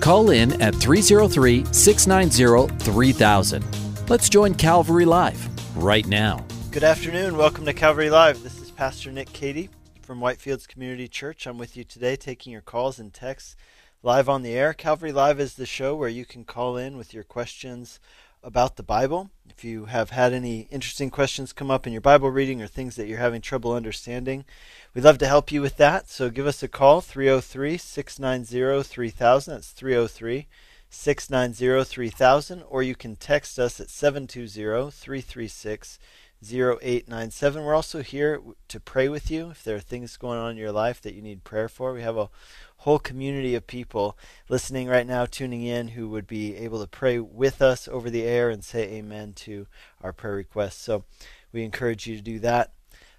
Call in at 303 690 3000. Let's join Calvary Live right now. Good afternoon. Welcome to Calvary Live. This is Pastor Nick Cady from Whitefields Community Church. I'm with you today taking your calls and texts live on the air. Calvary Live is the show where you can call in with your questions about the Bible. If you have had any interesting questions come up in your Bible reading or things that you're having trouble understanding, we'd love to help you with that. So give us a call 303 690 3000. That's 303 690 3000. Or you can text us at 720 336 0897. We're also here to pray with you if there are things going on in your life that you need prayer for. We have a whole community of people listening right now, tuning in, who would be able to pray with us over the air and say amen to our prayer requests. So we encourage you to do that.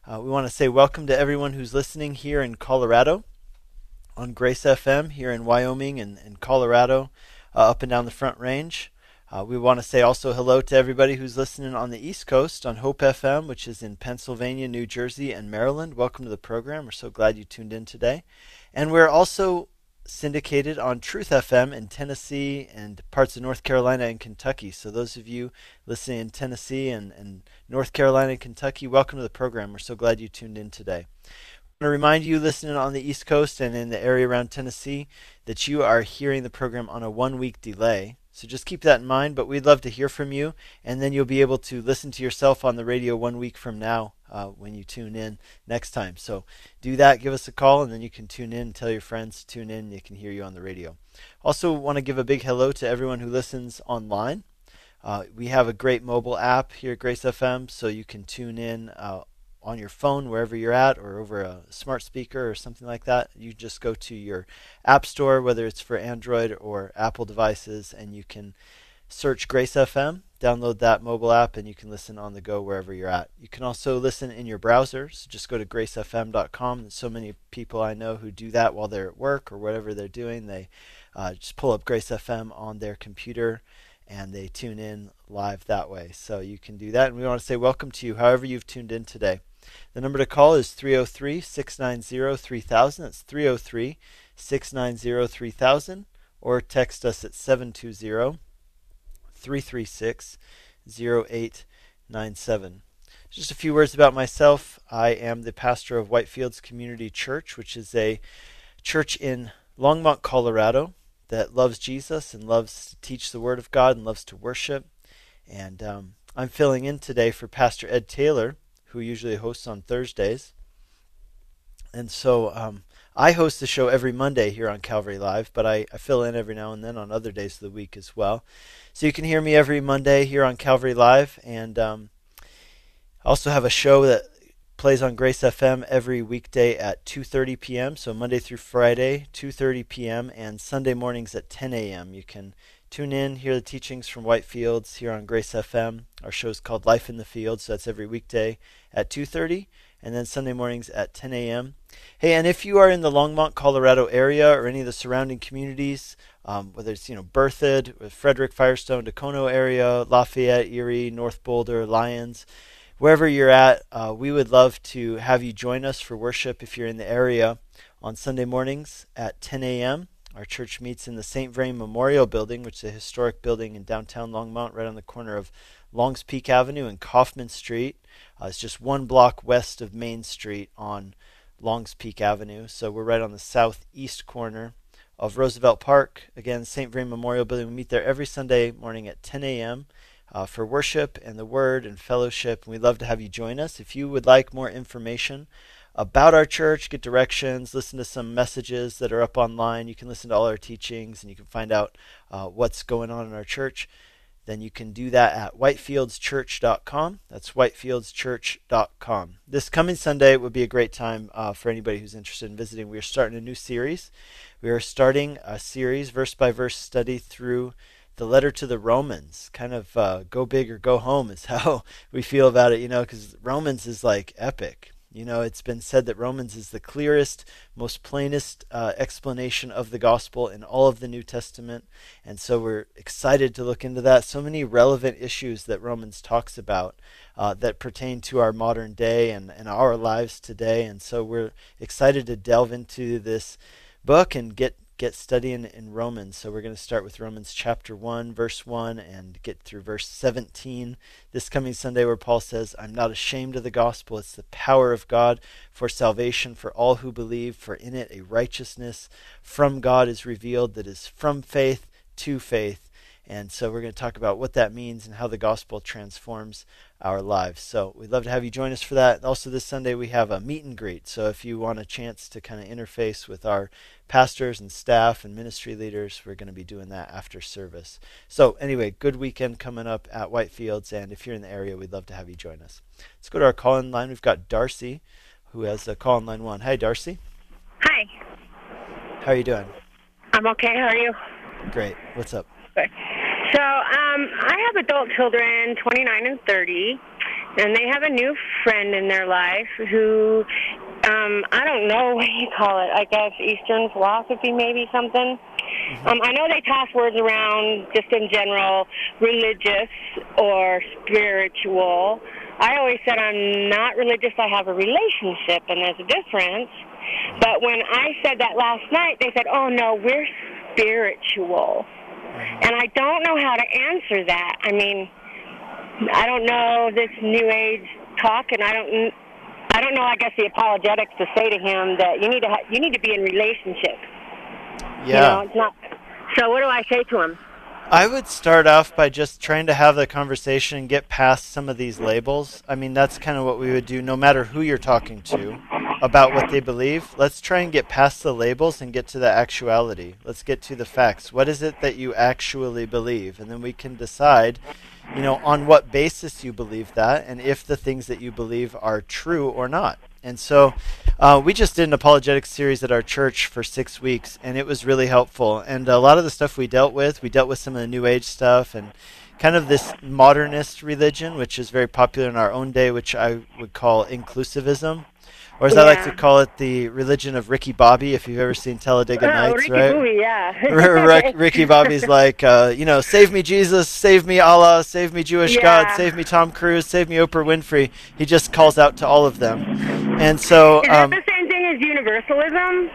Uh, we want to say welcome to everyone who's listening here in Colorado on Grace FM, here in Wyoming and, and Colorado, uh, up and down the Front Range. Uh, we want to say also hello to everybody who's listening on the East Coast on Hope FM, which is in Pennsylvania, New Jersey, and Maryland. Welcome to the program. We're so glad you tuned in today. And we're also syndicated on Truth FM in Tennessee and parts of North Carolina and Kentucky. So, those of you listening in Tennessee and, and North Carolina and Kentucky, welcome to the program. We're so glad you tuned in today. I want to remind you listening on the East Coast and in the area around Tennessee that you are hearing the program on a one week delay. So just keep that in mind, but we'd love to hear from you, and then you'll be able to listen to yourself on the radio one week from now uh, when you tune in next time. So do that, give us a call, and then you can tune in, tell your friends to tune in, they can hear you on the radio. Also, want to give a big hello to everyone who listens online. Uh, we have a great mobile app here at Grace FM, so you can tune in uh, on your phone wherever you're at or over a smart speaker or something like that. You just go to your app store, whether it's for Android or Apple devices, and you can search Grace FM, download that mobile app, and you can listen on the go wherever you're at. You can also listen in your browser. So just go to gracefm.com. There's so many people I know who do that while they're at work or whatever they're doing. They uh, just pull up Grace FM on their computer and they tune in live that way. So you can do that. And we want to say welcome to you, however you've tuned in today. The number to call is 303 690 3000. That's 303 690 3000. Or text us at 720 336 0897. Just a few words about myself. I am the pastor of Whitefields Community Church, which is a church in Longmont, Colorado that loves Jesus and loves to teach the Word of God and loves to worship. And um, I'm filling in today for Pastor Ed Taylor, who usually hosts on Thursdays. And so um, I host the show every Monday here on Calvary Live, but I, I, fill in every now and then on other days of the week as well. So you can hear me every Monday here on Calvary Live, and um, I also have a show that plays on Grace FM every weekday at 2:30 p.m. So Monday through Friday, 2:30 p.m. and Sunday mornings at 10 a.m. You can tune in, hear the teachings from Whitefields here on Grace FM. Our show is called Life in the Field, so that's every weekday at 2:30 and then Sunday mornings at 10 a.m. Hey, and if you are in the Longmont, Colorado area or any of the surrounding communities, um, whether it's you know Berthoud, Frederick, Firestone, Dacono area, Lafayette, Erie, North Boulder, Lyons, wherever you're at, uh, we would love to have you join us for worship if you're in the area on Sunday mornings at 10 a.m. Our church meets in the St. Vrain Memorial Building, which is a historic building in downtown Longmont, right on the corner of Longs Peak Avenue and Coffman Street. Uh, it's just one block west of Main Street on Longs Peak Avenue. So we're right on the southeast corner of Roosevelt Park. Again, St. Vrain Memorial Building. We meet there every Sunday morning at 10 a.m. Uh, for worship and the Word and fellowship. And we'd love to have you join us. If you would like more information about our church, get directions, listen to some messages that are up online. You can listen to all our teachings and you can find out uh, what's going on in our church. Then you can do that at whitefieldschurch.com. That's whitefieldschurch.com. This coming Sunday would be a great time uh, for anybody who's interested in visiting. We are starting a new series. We are starting a series, verse by verse study through the letter to the Romans. Kind of uh, go big or go home is how we feel about it, you know, because Romans is like epic. You know, it's been said that Romans is the clearest, most plainest uh, explanation of the gospel in all of the New Testament. And so we're excited to look into that. So many relevant issues that Romans talks about uh, that pertain to our modern day and, and our lives today. And so we're excited to delve into this book and get get studying in Romans. So we're going to start with Romans chapter 1, verse 1, and get through verse 17 this coming Sunday, where Paul says, I'm not ashamed of the gospel. It's the power of God for salvation for all who believe, for in it a righteousness from God is revealed that is from faith to faith. And so we're going to talk about what that means and how the gospel transforms our lives. So we'd love to have you join us for that. Also, this Sunday we have a meet and greet. So if you want a chance to kind of interface with our pastors and staff and ministry leaders, we're going to be doing that after service. So anyway, good weekend coming up at Whitefields, and if you're in the area, we'd love to have you join us. Let's go to our call-in line. We've got Darcy, who has a call-in line one. Hi, Darcy. Hi. How are you doing? I'm okay. How are you? Great. What's up? Good. So, um, I have adult children, 29 and 30, and they have a new friend in their life who, um, I don't know what you call it. I guess Eastern philosophy, maybe something. Um, I know they toss words around just in general, religious or spiritual. I always said I'm not religious. I have a relationship, and there's a difference. But when I said that last night, they said, "Oh no, we're spiritual." And I don't know how to answer that. I mean, I don't know this new age talk, and I don't, I don't know. I guess the apologetics to say to him that you need to, ha- you need to be in relationship. Yeah. You know, it's not. So what do I say to him? I would start off by just trying to have the conversation and get past some of these labels. I mean, that's kind of what we would do no matter who you're talking to about what they believe. Let's try and get past the labels and get to the actuality. Let's get to the facts. What is it that you actually believe? And then we can decide, you know, on what basis you believe that and if the things that you believe are true or not. And so uh, we just did an apologetics series at our church for six weeks, and it was really helpful. And a lot of the stuff we dealt with, we dealt with some of the New Age stuff and kind of this modernist religion, which is very popular in our own day, which I would call inclusivism. Or as I like to call it, the religion of Ricky Bobby, if you've ever seen Talladega oh, Nights, Ricky right? Bobby, yeah. R- Rick- Ricky Bobby's like, uh, you know, save me Jesus, save me Allah, save me Jewish God, save me Tom Cruise, save me Oprah Winfrey. He just calls out to all of them. And so, Is that um, the same thing as universalism?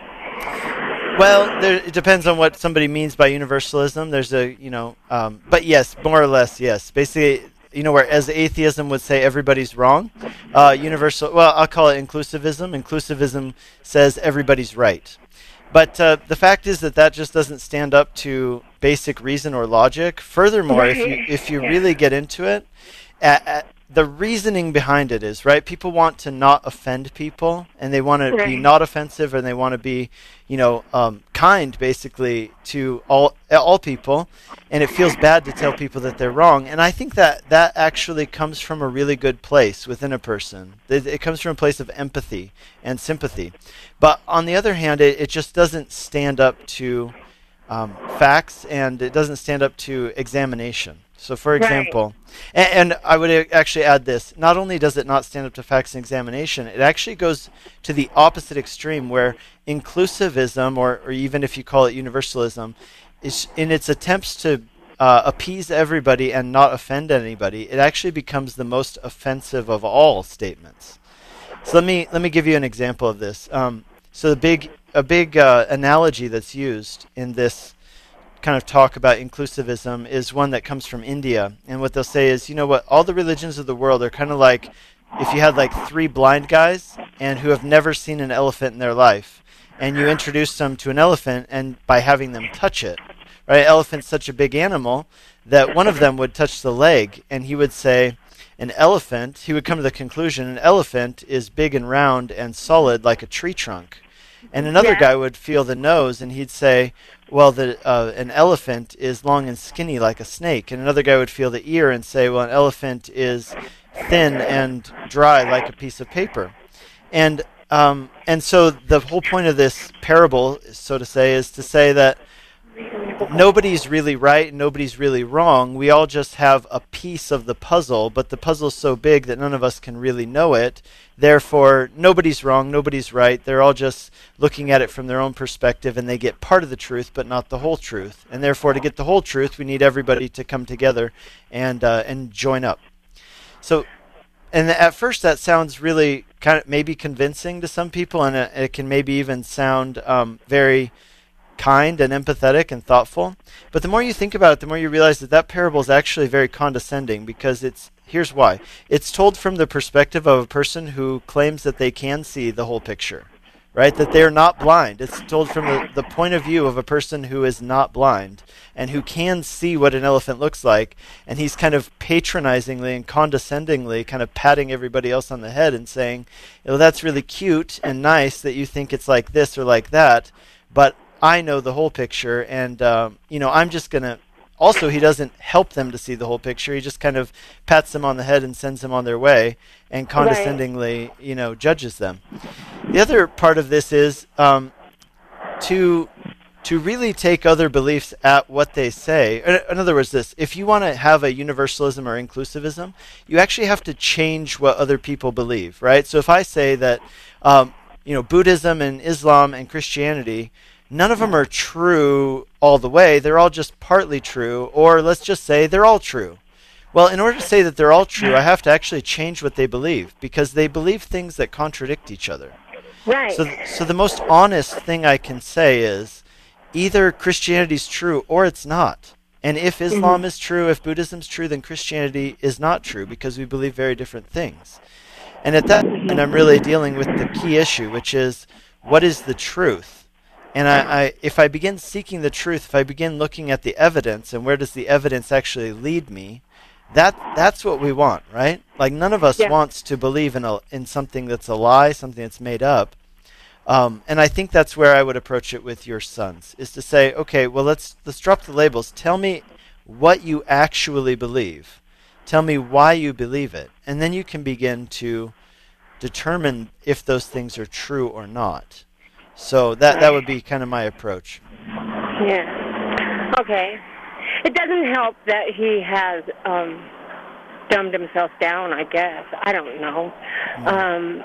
well, there, it depends on what somebody means by universalism. There's a, you know, um, but yes, more or less, yes. Basically, you know, where as atheism would say everybody's wrong, uh, universal, well, I'll call it inclusivism. Inclusivism says everybody's right. But uh, the fact is that that just doesn't stand up to basic reason or logic. Furthermore, if you if you really get into it, at, at, the reasoning behind it is right. People want to not offend people, and they want to be not offensive, and they want to be, you know, um, kind basically to all all people. And it feels bad to tell people that they're wrong. And I think that that actually comes from a really good place within a person. It, it comes from a place of empathy and sympathy. But on the other hand, it, it just doesn't stand up to um, facts, and it doesn't stand up to examination. So, for Right. example, and, and I would actually add this: not only does it not stand up to facts and examination, it actually goes to the opposite extreme, where inclusivism, or, or even if you call it universalism, is in its attempts to uh, appease everybody and not offend anybody, it actually becomes the most offensive of all statements. So let me let me give you an example of this. Um, so the big a big uh, analogy that's used in this kind of talk about inclusivism is one that comes from India, and what they'll say is, you know what, all the religions of the world are kind of like if you had like three blind guys and who have never seen an elephant in their life, and you introduce them to an elephant, and by having them touch it, right? Elephant's such a big animal that one of them would touch the leg, and he would say, an elephant, he would come to the conclusion an elephant is big and round and solid like a tree trunk. And another Yeah. guy would feel the nose, and he'd say, "Well, the uh, an elephant is long and skinny like a snake." And another guy would feel the ear and say, "Well, an elephant is thin and dry like a piece of paper." And um, and so the whole point of this parable, so to say, is to say that nobody's really right and nobody's really wrong. We all just have a piece of the puzzle, but the puzzle's so big that none of us can really know it. Therefore, nobody's wrong, nobody's right. They're all just looking at it from their own perspective and they get part of the truth, but not the whole truth. And therefore, to get the whole truth, we need everybody to come together and uh, and join up. So, and at first that sounds really kind of maybe convincing to some people, and it, it can maybe even sound um, very kind and empathetic and thoughtful. But the more you think about it, the more you realize that that parable is actually very condescending because it's here's why. It's told from the perspective of a person who claims that they can see the whole picture, right? That they're not blind. It's told from the, the point of view of a person who is not blind and who can see what an elephant looks like. And he's kind of patronizingly and condescendingly kind of patting everybody else on the head and saying, well, that's really cute and nice that you think it's like this or like that. But I know the whole picture, and um, you know, I'm just gonna. Also, he doesn't help them to see the whole picture. He just kind of pats them on the head and sends them on their way, and condescendingly, you know, judges them. The other part of this is um, to to really take other beliefs at what they say. In, in other words, this: if you want to have a universalism or inclusivism, you actually have to change what other people believe, right? So if I say that, um, you know, Buddhism and Islam and Christianity none of them are true all the way. They're all just partly true, or let's just say they're all true. Well, in order to say that they're all true, I have to actually change what they believe because they believe things that contradict each other. Right. So, th- so the most honest thing I can say is either Christianity's true or it's not. And if mm-hmm. Islam is true, if Buddhism's true, then Christianity is not true because we believe very different things. And at that point, I'm really dealing with the key issue, which is what is the truth? And I, I, if I begin seeking the truth, if I begin looking at the evidence and where does the evidence actually lead me, that that's what we want, right? Like none of us Yeah. wants to believe in a in something that's a lie, something that's made up. Um, and I think that's where I would approach it with your sons, is to say, okay, well let's let's drop the labels. Tell me what you actually believe. Tell me why you believe it, and then you can begin to determine if those things are true or not. So that that would be kind of my approach. Yeah. Okay. It doesn't help that he has um dumbed himself down, I guess. I don't know. Um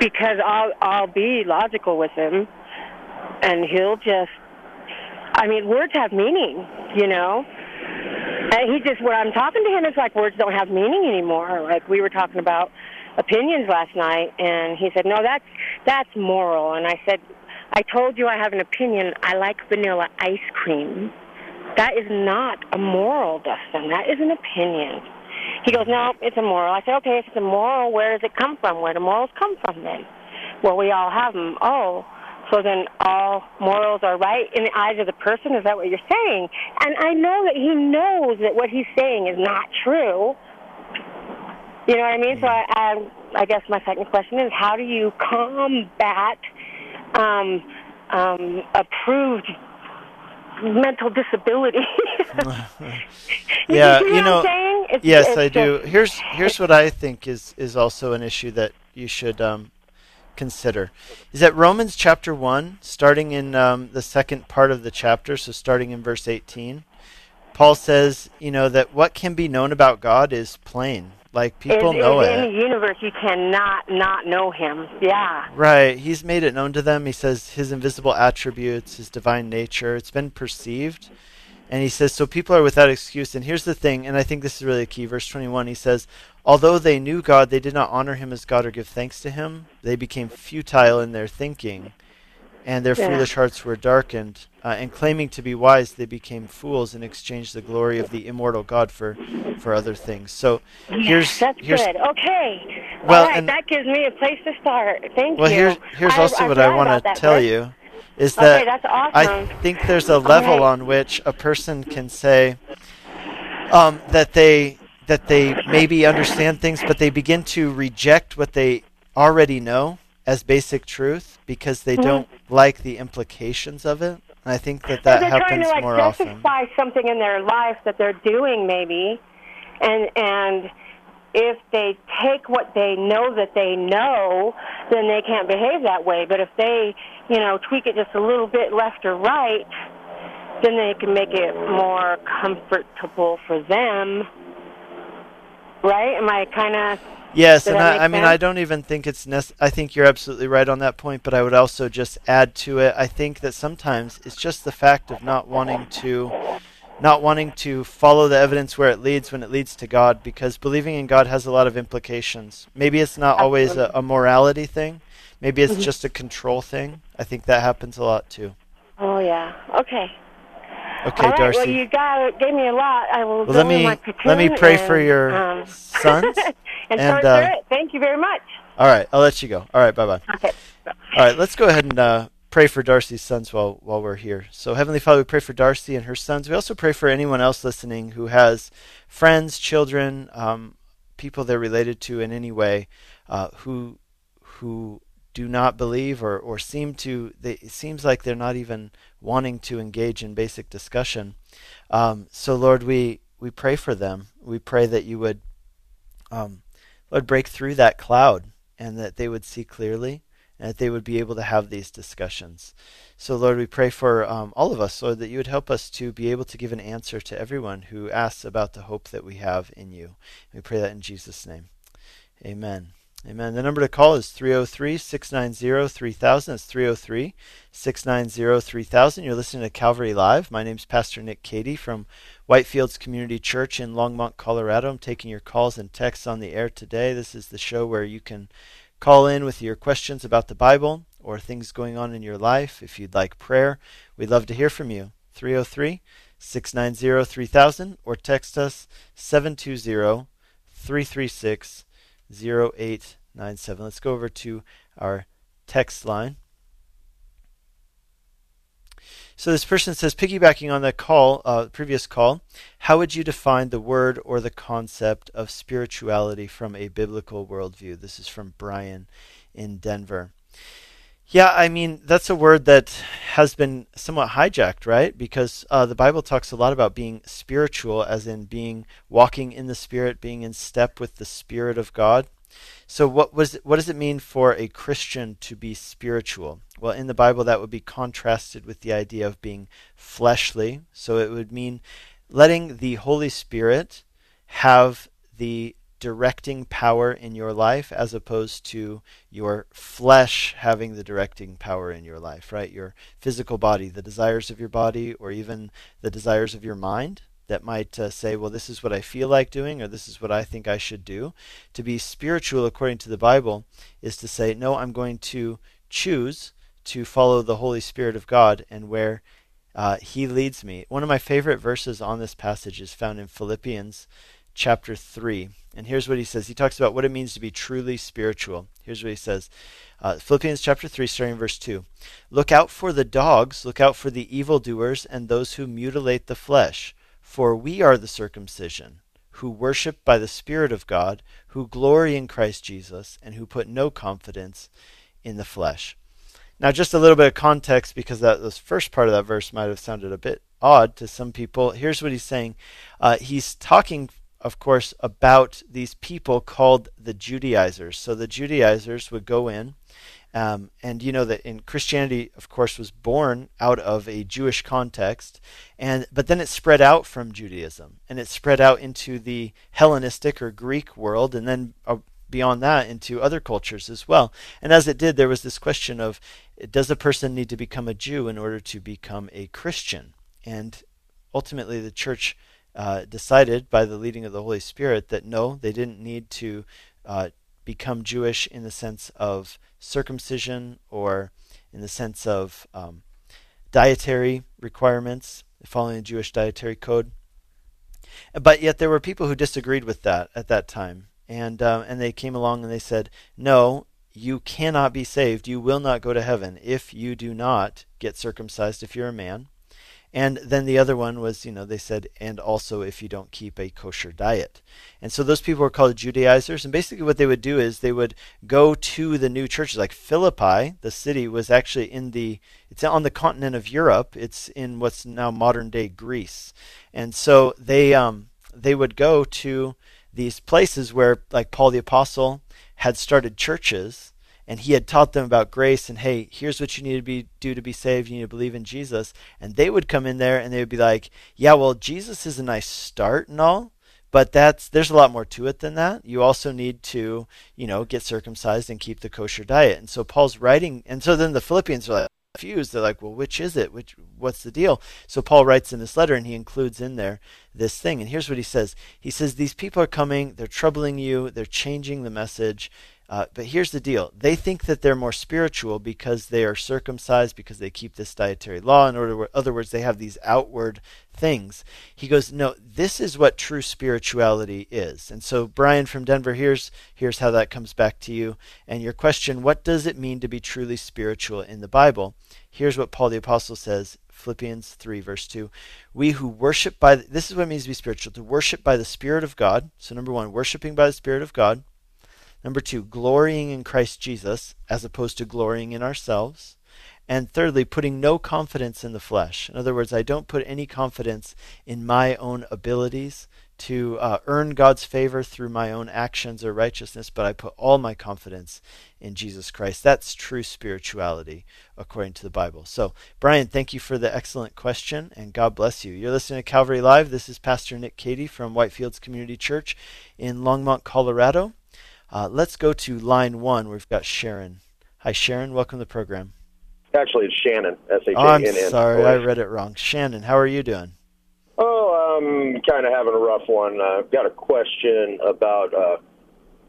because I'll I'll be logical with him and he'll just I mean, words have meaning, you know. And he just when I'm talking to him it's like words don't have meaning anymore. Like we were talking about opinions last night and he said, "No, that's that's moral." And I said, "I told you I have an opinion. I like vanilla ice cream." That is not a moral, Dustin. That is an opinion. He goes, no, it's a moral. I said, okay, if it's a moral, where does it come from? Where do morals come from then? Well, we all have them. Oh, so then all morals are right in the eyes of the person? Is that what you're saying? And I know that he knows that what he's saying is not true. You know what I mean? So I, I, I guess my second question is, how do you combat um, um, approved mental disability? Yeah, you, you know- what I'm saying? It's, Yes, it's I do. Here's here's what I think is is also an issue that you should um, consider. Is that Romans chapter one, starting in um, the second part of the chapter, so starting in verse 18, Paul says, you know, that what can be known about God is plain. Like people is, know is it. in the universe you cannot not know him. Yeah. Right. He's made it known to them. He says his invisible attributes, his divine nature, it's been perceived. And he says, so people are without excuse. And here's the thing, and I think this is really a key. Verse 21, he says, although they knew God, they did not honor him as God or give thanks to him. They became futile in their thinking, and their Yeah. foolish hearts were darkened. Uh, and claiming to be wise, they became fools and exchanged the glory of the immortal God for, for other things. So here's That's here's good. Okay. Well, All right, and- that gives me a place to start. Thank well you. Well, here's here's I- also I what I want to tell you is that that's awesome. I think there's a level on which a person can say um, that they that they maybe understand things, but they begin to reject what they already know, as basic truth because they Mm-hmm. don't like the implications of it. And I think that that trying happens to like more often. justify something in their life that they're doing maybe and and if they take what they know that they know then they can't behave that way but if they you know tweak it just a little bit left or right then they can make it more comfortable for them right am i kind of Yes, Does and I, I mean, I don't even think it's nec- I think you're absolutely right on that point, but I would also just add to it. I think that sometimes it's just the fact of not wanting to, not wanting to follow the evidence where it leads when it leads to God, because believing in God has a lot of implications. Maybe it's not always a, a morality thing. Maybe Mm-hmm. it's just a control thing. I think that happens a lot too. oh yeah okay Okay, right Darcy. well you got gave me a lot i will Well, let me my let me pray for and, your um, sons. and, and, uh, it. thank you very much All right, I'll let you go. All right, bye bye. okay All right, let's go ahead and uh, pray for Darcy's sons while while we're here. So, Heavenly Father, we pray for Darcy and her sons. We also pray for anyone else listening who has friends, children, um, people they're related to in any way, uh, who who do not believe or, or seem to. They, it seems like they're not even wanting to engage in basic discussion. Um, so, Lord, we we pray for them. We pray that you would, um, Lord, break through that cloud and that they would see clearly and that they would be able to have these discussions. So, Lord, we pray for um, all of us, Lord, that you would help us to be able to give an answer to everyone who asks about the hope that we have in you. We pray that in Jesus' name. Amen. Amen. The number to call is 303 690 3000. It's 303 690 3000. You're listening to Calvary Live. My name's Pastor Nick Cady from Whitefields Community Church in Longmont, Colorado. I'm taking your calls and texts on the air today. This is the show where you can call in with your questions about the Bible or things going on in your life. If you'd like prayer, we'd love to hear from you. 303 690 3000 or text us 720 336 0897. Let's go over to our text line. So this person says, piggybacking on the call, uh, previous call, how would you define the word or the concept of spirituality from a biblical worldview? This is from Brian in Denver. Yeah, I mean, that's a word that has been somewhat hijacked, right? Because uh, the Bible talks a lot about being spiritual, as in being walking in the Spirit, being in step with the Spirit of God. So, what was what does it mean for a Christian to be spiritual? Well, in the Bible, that would be contrasted with the idea of being fleshly. So, it would mean letting the Holy Spirit have the directing power in your life as opposed to your flesh having the directing power in your life, right? Your physical body, the desires of your body, or even the desires of your mind that might uh, say, well, this is what I feel like doing, or this is what I think I should do. To be spiritual, according to the Bible, is to say, no, I'm going to choose to follow the Holy Spirit of God and where uh, He leads me. One of my favorite verses on this passage is found in Philippians chapter 3. And here's what he says. He talks about what it means to be truly spiritual. Here's what he says uh, Philippians chapter 3, starting verse 2. Look out for the dogs, look out for the evildoers, and those who mutilate the flesh. For we are the circumcision, who worship by the Spirit of God, who glory in Christ Jesus, and who put no confidence in the flesh. Now, just a little bit of context, because that first part of that verse might have sounded a bit odd to some people. Here's what he's saying. Uh, he's talking of course, about these people called the Judaizers. So the Judaizers would go in, um, and you know that in Christianity, of course, was born out of a Jewish context, and but then it spread out from Judaism, and it spread out into the Hellenistic or Greek world, and then uh, beyond that into other cultures as well. And as it did, there was this question of, does a person need to become a Jew in order to become a Christian? And ultimately, the church uh, decided by the leading of the Holy Spirit that no, they didn't need to uh, become Jewish in the sense of circumcision or in the sense of um, dietary requirements, following the Jewish dietary code. But yet there were people who disagreed with that at that time, and um, and they came along and they said, no, you cannot be saved. You will not go to heaven if you do not get circumcised if you're a man And then the other one was, you know, they said, and also if you don't keep a kosher diet. And so those people were called Judaizers. And basically what they would do is they would go to the new churches. Like Philippi, the city, was actually in the, it's on the continent of Europe. It's in what's now modern day Greece. And so they, um, they would go to these places where, like Paul the Apostle had started churches and he had taught them about grace and hey here's what you need to be do to be saved. You need to believe in jesus. And they would come in there and they would be like yeah well jesus is a nice start and all but that's there's a lot more to it than that. You also need to you know get circumcised and keep the kosher diet. And so paul's writing and so then the philippians are like confused. They're like well which is it? Which what's the deal? So paul writes in this letter and he includes in there this thing. And here's what he says. He says these people are coming. They're troubling you. They're changing the message uh, but here's the deal they think that they're more spiritual because they are circumcised, because they keep this dietary law. In order, other words, they have these outward things. He goes, No, this is what true spirituality is. And so, Brian from Denver, here's, here's how that comes back to you. And your question what does it mean to be truly spiritual in the Bible? Here's what Paul the Apostle says Philippians 3, verse 2. We who worship by, the, this is what it means to be spiritual, to worship by the Spirit of God. So, number one, worshiping by the Spirit of God. Number two, glorying in Christ Jesus as opposed to glorying in ourselves. And thirdly, putting no confidence in the flesh. In other words, I don't put any confidence in my own abilities to uh, earn God's favor through my own actions or righteousness, but I put all my confidence in Jesus Christ. That's true spirituality according to the Bible. So, Brian, thank you for the excellent question, and God bless you. You're listening to Calvary Live. This is Pastor Nick Cady from Whitefields Community Church in Longmont, Colorado. Uh, let's go to line one. We've got Sharon. Hi, Sharon. Welcome to the program. Actually, it's Shannon. S H A N N. Oh, I'm sorry, I read it wrong. Shannon, how are you doing? Oh, I'm kind of having a rough one. I've got a question about uh,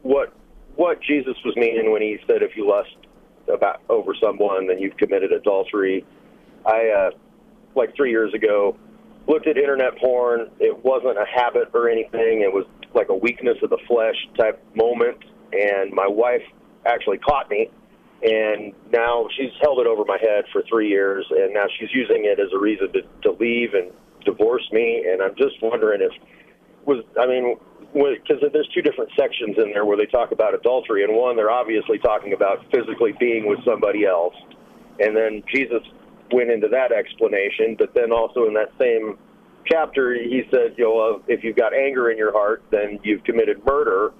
what what Jesus was meaning when he said, "If you lust about over someone, then you've committed adultery." I uh, like three years ago looked at internet porn. It wasn't a habit or anything. It was like a weakness of the flesh type moment. And my wife actually caught me, and now she's held it over my head for three years, and now she's using it as a reason to, to leave and divorce me. And I'm just wondering if was I mean because there's two different sections in there where they talk about adultery, and one they're obviously talking about physically being with somebody else, and then Jesus went into that explanation, but then also in that same chapter, he said, you know, if you've got anger in your heart, then you've committed murder.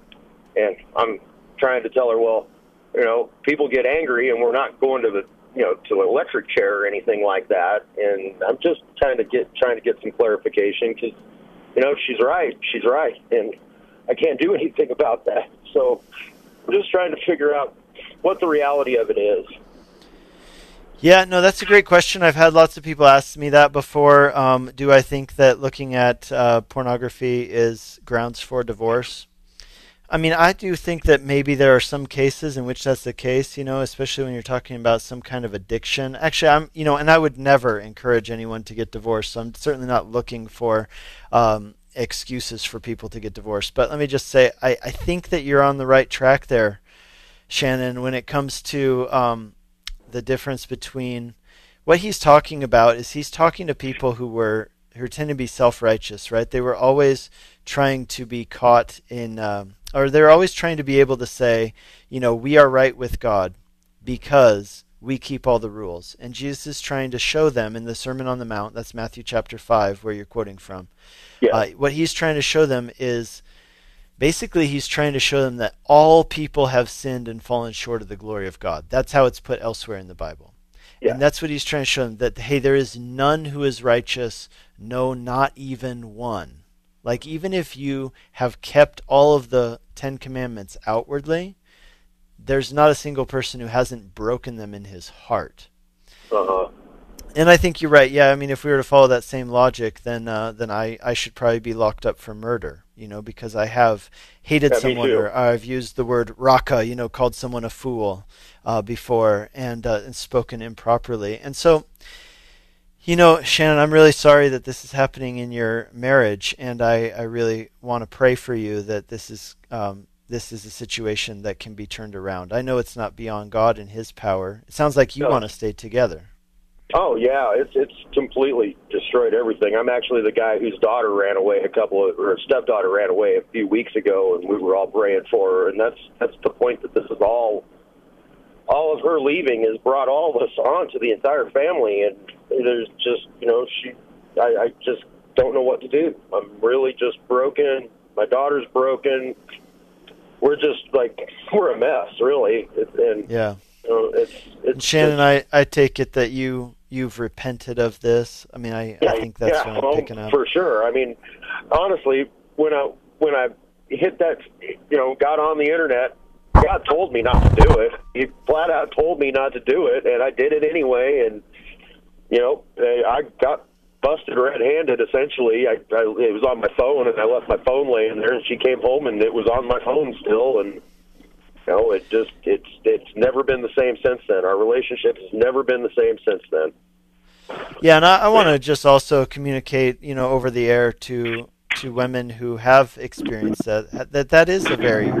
And I'm trying to tell her, well, you know, people get angry, and we're not going to the, you know, to an electric chair or anything like that. And I'm just trying to get trying to get some clarification because, you know, she's right, she's right, and I can't do anything about that. So I'm just trying to figure out what the reality of it is. Yeah, no, that's a great question. I've had lots of people ask me that before. Um, do I think that looking at uh, pornography is grounds for divorce? I mean, I do think that maybe there are some cases in which that's the case, you know, especially when you're talking about some kind of addiction. Actually, I'm, you know, and I would never encourage anyone to get divorced, so I'm certainly not looking for um, excuses for people to get divorced. But let me just say, I, I think that you're on the right track there, Shannon, when it comes to. Um, the difference between what he's talking about is he's talking to people who were who tend to be self-righteous, right? They were always trying to be caught in, um, or they're always trying to be able to say, you know, we are right with God because we keep all the rules. And Jesus is trying to show them in the Sermon on the Mount, that's Matthew chapter 5, where you're quoting from. Yeah. Uh, what he's trying to show them is basically he's trying to show them that all people have sinned and fallen short of the glory of God. That's how it's put elsewhere in the Bible. Yeah. And that's what he's trying to show them that hey, there is none who is righteous, no, not even one. Like even if you have kept all of the 10 commandments outwardly, there's not a single person who hasn't broken them in his heart. Uh-huh. And I think you're right. Yeah, I mean, if we were to follow that same logic, then uh, then I, I should probably be locked up for murder you know, because I have hated yeah, someone or I've used the word raka, you know, called someone a fool uh, before and, uh, and spoken improperly. And so, you know, Shannon, I'm really sorry that this is happening in your marriage, and I, I really want to pray for you that this is um, this is a situation that can be turned around. I know it's not beyond God and His power. It sounds like you no. want to stay together. Oh yeah, it's it's completely destroyed everything. I'm actually the guy whose daughter ran away a couple of or stepdaughter ran away a few weeks ago, and we were all praying for her. And that's that's the point that this is all. All of her leaving has brought all of us on to the entire family, and there's just you know she, I, I just don't know what to do. I'm really just broken. My daughter's broken. We're just like we're a mess, really. And Yeah. you know, it's it's And Shannon, I, I take it that you you've repented of this. I mean, I, I think that's yeah, what I'm well, picking um, up. for sure. I mean, honestly, when I when I hit that, you know, got on the internet, God told me not to do it. He flat out told me not to do it, and I did it anyway. And you know, eh, I got busted red-handed. Essentially, I, I it was on my phone, and I left my phone laying there, and she came home, and it was on my phone still, and. You know, it just it's it's never been the same since then. Our relationship has never been the same since then. Yeah, and I, I want to just also communicate, you know, over the air to to women who have experienced that that that is a very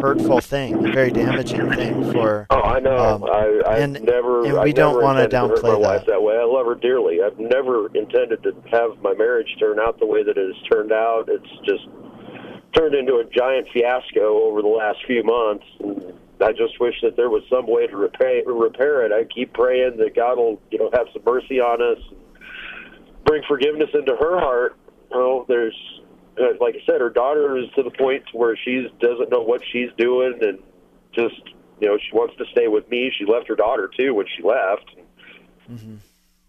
hurtful thing, very damaging thing for. Oh, I know. Um, I, I've and- never. and we I've don't intended to downplay my wife that. that way. I love her dearly. I've never intended to have my marriage turn out the way that it has turned out. It's just turned into a giant fiasco over the last few months. And I just wish that there was some way to repair repair it. I keep praying that God will, you know, have some mercy on us, and bring forgiveness into her heart. You know, there's, like I said, her daughter is to the point where she doesn't know what she's doing, and just, you know, she wants to stay with me. She left her daughter too when she left. Mhm.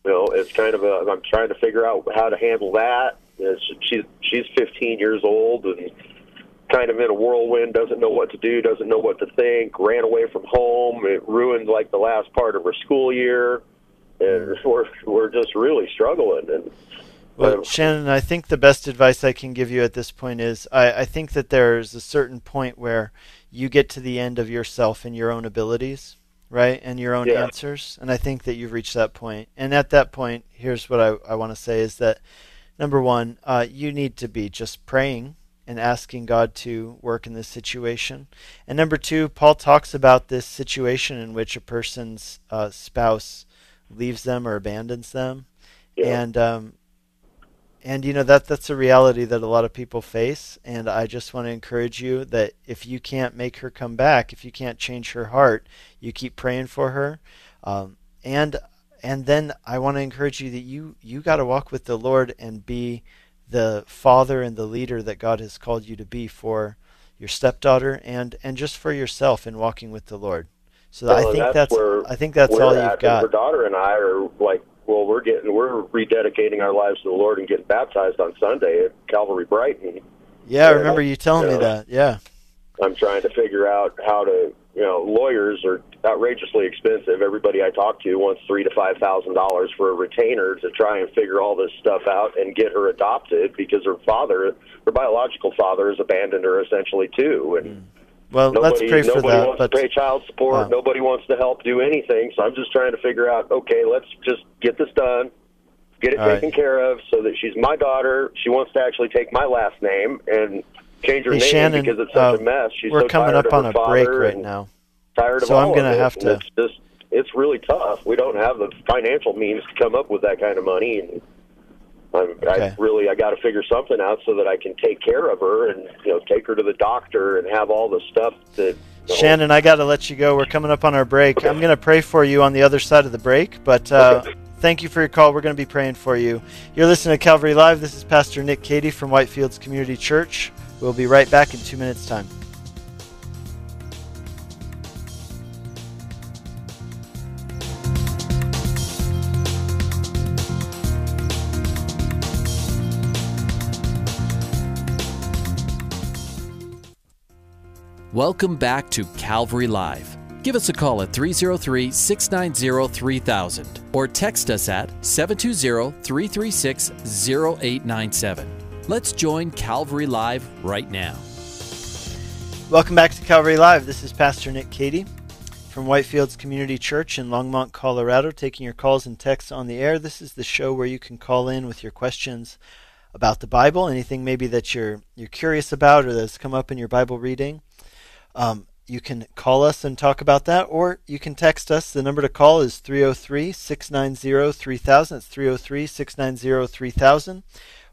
You know, it's kind of a. I'm trying to figure out how to handle that. It's, she's she's 15 years old and kind of in a whirlwind, doesn't know what to do, doesn't know what to think, ran away from home. It ruined like the last part of her school year, and we're we're just really struggling. And Well, Shannon, I think the best advice I can give you at this point is I, I think that there's a certain point where you get to the end of yourself and your own abilities, right? And your own Yeah. answers. And I think that you've reached that point. And at that point, here's what I, I want to say is that number one, uh, you need to be just praying and asking God to work in this situation. And number two, Paul talks about this situation in which a person's uh, spouse leaves them or abandons them. Yeah. And um, and you know that that's a reality that a lot of people face. And i just want to encourage you that if you can't make her come back if you can't change her heart you keep praying for her. Um, and and then i want to encourage you that you you got to walk with the lord and be the father and the leader that god has called you to be for your stepdaughter and and just for yourself in walking with the lord. So Well, i think that's that's, where i think that's all you've got Her daughter and I are like, well, we're getting we're rededicating our lives to the Lord and getting baptized on Sunday at Calvary Brighton. yeah i remember you telling me yeah. that yeah I'm trying to figure out how to, you know, lawyers are outrageously expensive. Everybody I talk to wants three to five thousand dollars for a retainer to try and figure all this stuff out and get her adopted because her father, her biological father, has abandoned her essentially too. And mm. Well nobody, let's pray for nobody that wants but to pay child support. Wow. Nobody wants to help do anything. So I'm just trying to figure out. Okay, let's just get this done. Get it All right. taken care of so that she's my daughter. She wants to actually take my last name and change her Hey, name Shannon, because it's such uh, a mess. She's we're so coming up of on a break right now. Tired of So I'm gonna have to- It's just it's really tough. We don't have the financial means to come up with that kind of money, and I'm, Okay. I really I got to figure something out so that I can take care of her and you know take her to the doctor and have all the stuff that. you know, Shannon, I got to let you go. We're coming up on our break. I'm going to pray for you on the other side of the break, but uh, Okay. thank you for your call. We're going to be praying for you. You're listening to Calvary Live. This is Pastor Nick Cady from Whitefields Community Church. We'll be right back in two minutes' time. Welcome back to Calvary Live. Give us a call at 303 690 3000 or text us at 720 336 0897. Let's join Calvary Live right now. Welcome back to Calvary Live. This is Pastor Nick Cady from Whitefields Community Church in Longmont, Colorado, taking your calls and texts on the air. This is the show where you can call in with your questions about the Bible, anything maybe that you're you're curious about or that's come up in your Bible reading. Um, you can call us and talk about that, or you can text us. The number to call is 303 690 3000. It's 303 690 3000.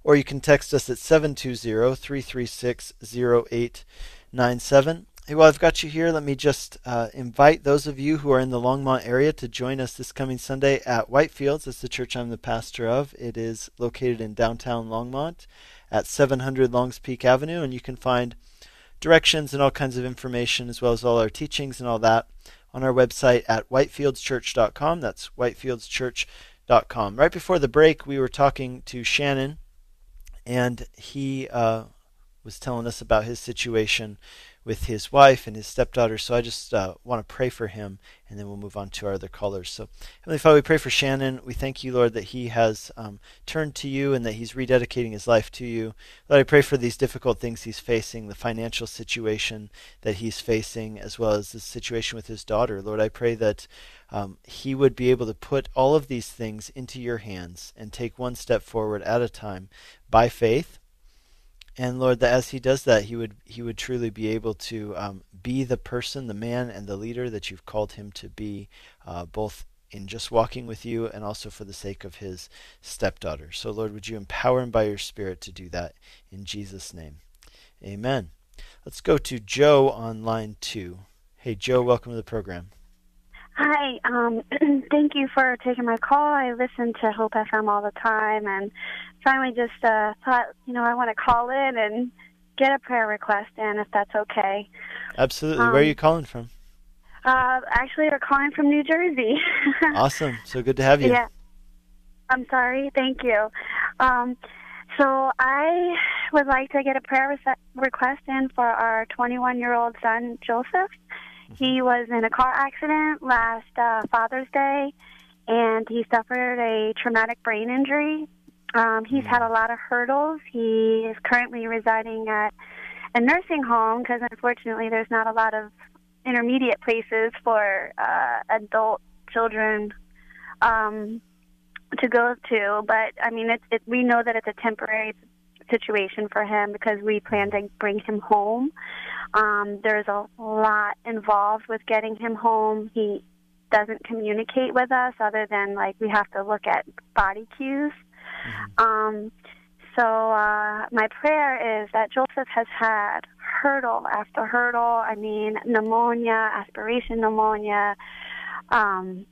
Or you can text us at 720 336 0897. Hey, well, I've got you here. Let me just uh, invite those of you who are in the Longmont area to join us this coming Sunday at Whitefields. It's the church I'm the pastor of. It is located in downtown Longmont at 700 Longs Peak Avenue, and you can find directions and all kinds of information as well as all our teachings and all that on our website at whitefieldschurch.com. That's whitefieldschurch.com. Right before the break, we were talking to Shannon, and he uh, was telling us about his situation with his wife and his stepdaughter. So I just uh, want to pray for him, and then we'll move on to our other callers. So, Heavenly Father, we pray for Shannon. We thank you, Lord, that he has um, turned to you and that he's rededicating his life to you. Lord, I pray for these difficult things he's facing, the financial situation that he's facing, as well as the situation with his daughter. Lord, I pray that um, he would be able to put all of these things into your hands and take one step forward at a time by faith and Lord, that as he does that, he would he would truly be able to um, be the person, the man, and the leader that you've called him to be, uh, both in just walking with you and also for the sake of his stepdaughter. So, Lord, would you empower him by your Spirit to do that in Jesus' name? Amen. Let's go to Joe on line two. Hey, Joe, welcome to the program. Hi, um, thank you for taking my call. I listen to Hope FM all the time, and finally just uh, thought, you know, I want to call in and get a prayer request in, if that's okay. Absolutely. Um, Where are you calling from? Uh, actually, we're calling from New Jersey. awesome. So good to have you. Yeah. I'm sorry. Thank you. Um, so I would like to get a prayer request in for our 21 year old son, Joseph. He was in a car accident last uh, Father's Day, and he suffered a traumatic brain injury. Um, he's had a lot of hurdles. He is currently residing at a nursing home because, unfortunately, there's not a lot of intermediate places for uh, adult children um, to go to. But I mean, it's it, we know that it's a temporary situation for him because we plan to bring him home. Um, there's a lot involved with getting him home. He doesn't communicate with us other than like we have to look at body cues. Mm-hmm. Um, so uh, my prayer is that Joseph has had hurdle after hurdle. I mean, pneumonia, aspiration pneumonia, um,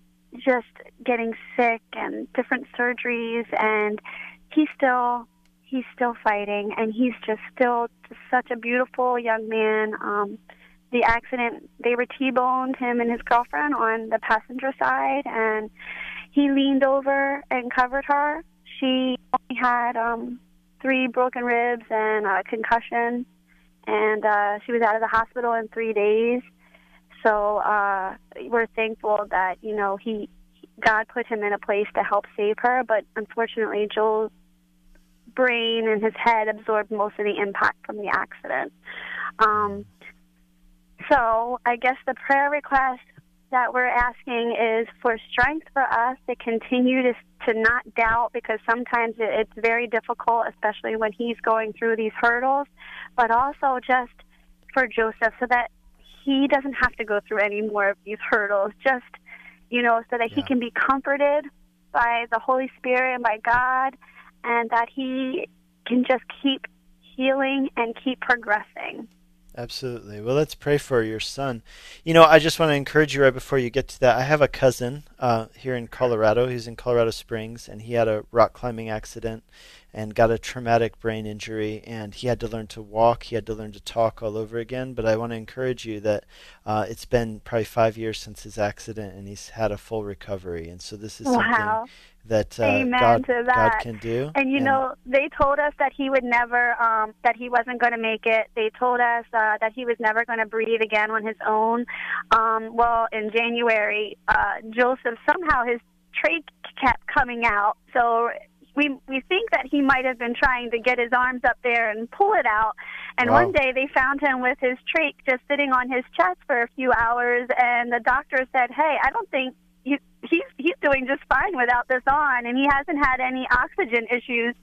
just getting sick and different surgeries, and he still he's still fighting, and he's just still just such a beautiful young man. Um, the accident, they were T-boned him and his girlfriend on the passenger side, and he leaned over and covered her. She only had um, three broken ribs and a concussion, and uh, she was out of the hospital in three days. So uh, we're thankful that you know he God put him in a place to help save her, but unfortunately, Joel brain and his head absorbed most of the impact from the accident. Um, so I guess the prayer request that we're asking is for strength for us to continue to to not doubt because sometimes it's very difficult, especially when he's going through these hurdles, but also just for Joseph so that he doesn't have to go through any more of these hurdles. Just you know, so that yeah. he can be comforted by the Holy Spirit and by God and that he can just keep healing and keep progressing. Absolutely. Well, let's pray for your son. You know, I just want to encourage you right before you get to that. I have a cousin uh, here in Colorado. He's in Colorado Springs, and he had a rock climbing accident and got a traumatic brain injury, and he had to learn to walk. He had to learn to talk all over again. But I want to encourage you that uh, it's been probably five years since his accident, and he's had a full recovery. And so this is wow. something that, uh, God, God, can do. And you and know, they told us that he would never, um, that he wasn't going to make it. They told us uh, that he was never going to breathe again on his own. Um, well, in January, uh, Joseph somehow his trach kept coming out. So we we think that he might have been trying to get his arms up there and pull it out. And wow. one day they found him with his trach just sitting on his chest for a few hours, and the doctor said, "Hey, I don't think he, he's he's doing just fine without this on, and he hasn't had any oxygen issues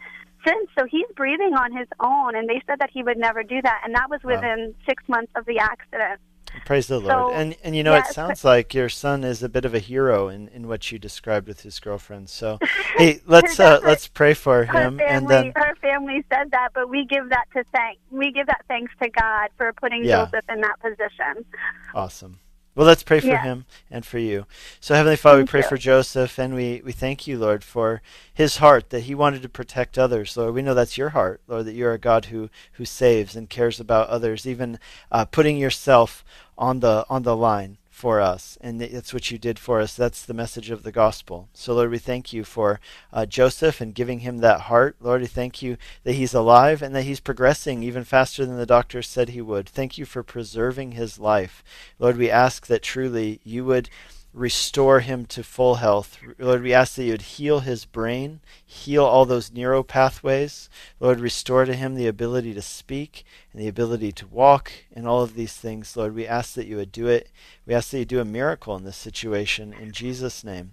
since. So he's breathing on his own, and they said that he would never do that, and that was within wow. six months of the accident. Praise the Lord. And and you know, yes. it sounds like your son is a bit of a hero in, in what you described with his girlfriend. So, hey, let's uh, let's pray for her him, family, and then her family said that, but we give that to thank. We give that thanks to God for putting Yeah. Joseph in that position. Awesome. Well, let's pray for Yeah. him and for you. So, Heavenly Father, we pray you. for Joseph, and we, we thank you, Lord, for his heart that he wanted to protect others. Lord, we know that's your heart, Lord, that you're a God who, who saves and cares about others, even uh, putting yourself on the on the line for us, and that's what you did for us. That's the message of the gospel. So, Lord, we thank you for uh, Joseph and giving him that heart. Lord, we thank you that he's alive and that he's progressing even faster than the doctors said he would. Thank you for preserving his life. Lord, we ask that truly you would restore him to full health. Lord, we ask that you would heal his brain, heal all those neural pathways. Lord, restore to him the ability to speak and the ability to walk and all of these things. Lord, we ask that you would do it. We ask that you do a miracle in this situation. In Jesus' name,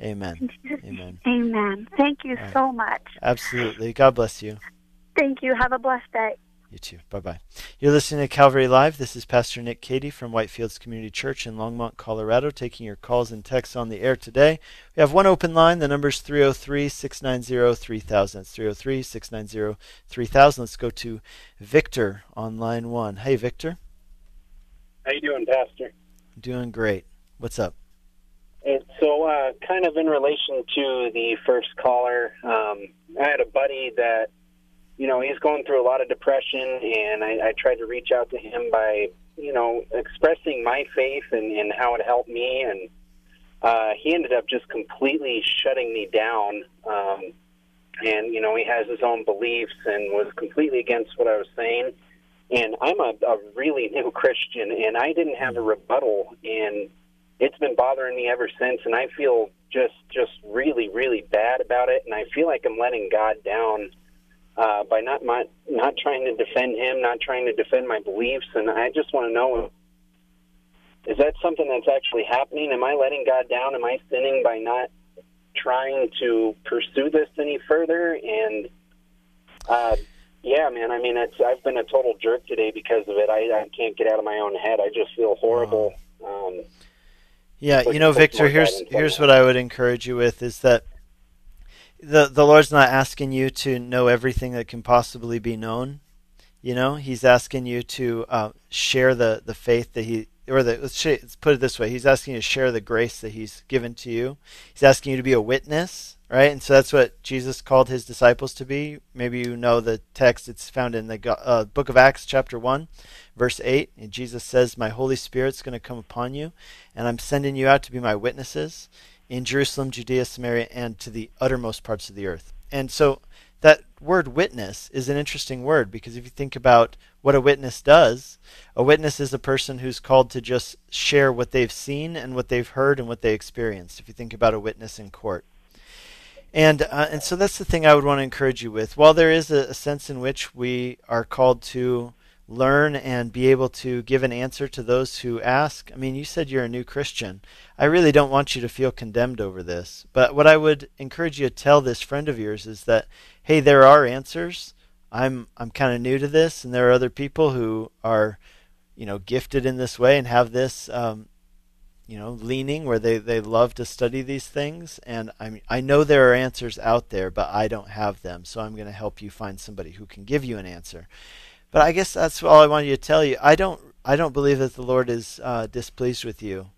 amen. Amen. Amen. Thank you right. so much. Absolutely. God bless you. Thank you. Have a blessed day. You too. Bye bye. You're listening to Calvary Live. This is Pastor Nick Cady from Whitefields Community Church in Longmont, Colorado, taking your calls and texts on the air today. We have one open line. The number's 303 690 3000. It's 303 690 3000. Let's go to Victor on line one. Hey, Victor. How you doing, Pastor? Doing great. What's up? And so, uh, kind of in relation to the first caller, um, I had a buddy that, you know, he's going through a lot of depression, and I, I tried to reach out to him by, you know, expressing my faith and, and how it helped me, and uh, he ended up just completely shutting me down. Um, and you know, he has his own beliefs and was completely against what I was saying. And I'm a, a really new Christian, and I didn't have a rebuttal, and it's been bothering me ever since. And I feel just just really really bad about it, and I feel like I'm letting God down uh, by not not not trying to defend Him, not trying to defend my beliefs. And I just want to know. Is that something that's actually happening? Am I letting God down? Am I sinning by not trying to pursue this any further? And uh, yeah, man. I mean, it's I've been a total jerk today because of it. I, I can't get out of my own head. I just feel horrible. Um, Yeah, you know, Victor, here's here's what I would encourage you with is that the the Lord's not asking you to know everything that can possibly be known. You know, He's asking you to uh, share the the faith that He or the let's, let's put it this way: He's asking you to share the grace that He's given to you. He's asking you to be a witness, right? And so that's what Jesus called His disciples to be. Maybe you know the text; it's found in the uh, Book of Acts, chapter one, verse eight. And Jesus says, "My Holy Spirit's going to come upon you, and I'm sending you out to be my witnesses." In Jerusalem, Judea, Samaria, and to the uttermost parts of the earth. And so that word witness is an interesting word because if you think about what a witness does, a witness is a person who's called to just share what they've seen and what they've heard and what they experienced. If you think about a witness in court. And uh, and so that's the thing I would want to encourage you with. While there is a, a sense in which we are called to learn and be able to give an answer to those who ask. I mean, you said you're a new Christian. I really don't want you to feel condemned over this. But what I would encourage you to tell this friend of yours is that, hey, there are answers. I'm I'm kind of new to this, and there are other people who are, you know, gifted in this way and have this, um, you know, leaning where they, they love to study these things. And I I know there are answers out there, but I don't have them. So I'm going to help you find somebody who can give you an answer. But I guess that's all I wanted to tell you. I don't I don't believe that the Lord is uh, displeased with you,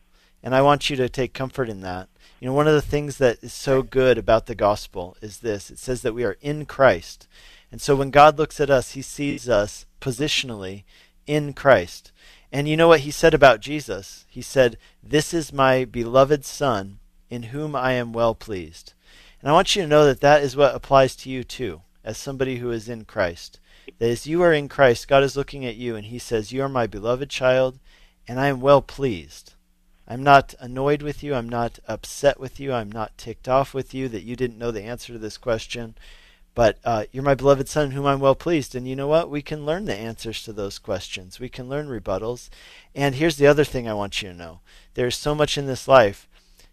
and I want you to take comfort in that. You know, one of the things that is so good about the gospel is this: it says that we are in Christ, and so when God looks at us, He sees us positionally in Christ. And you know what He said about Jesus? He said, "This is my beloved Son, in whom I am well pleased." And I want you to know that that is what applies to you too, as somebody who is in Christ that as you are in Christ, God is looking at you and He says, You are my beloved child, and I am well pleased. I'm not annoyed with you. I'm not upset with you. I'm not ticked off with you that you didn't know the answer to this question. But uh, you're my beloved son, whom I'm well pleased. And you know what? We can learn the answers to those questions. We can learn rebuttals. And here's the other thing I want you to know there's so much in this life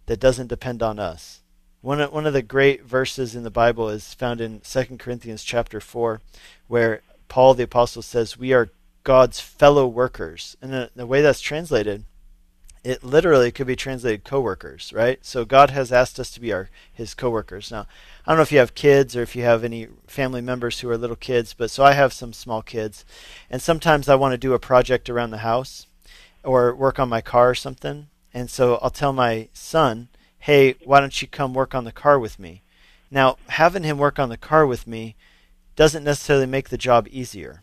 that doesn't depend on us. One of, one of the great verses in the Bible is found in 2 Corinthians chapter 4, where Paul the apostle says, "We are God's fellow workers. And the, the way that's translated, it literally could be translated co-workers, right? So God has asked us to be our his co-workers. Now, I don't know if you have kids or if you have any family members who are little kids, but so I have some small kids. And sometimes I want to do a project around the house or work on my car or something. And so I'll tell my son, "Hey, why don't you come work on the car with me?" Now, having him work on the car with me doesn't necessarily make the job easier.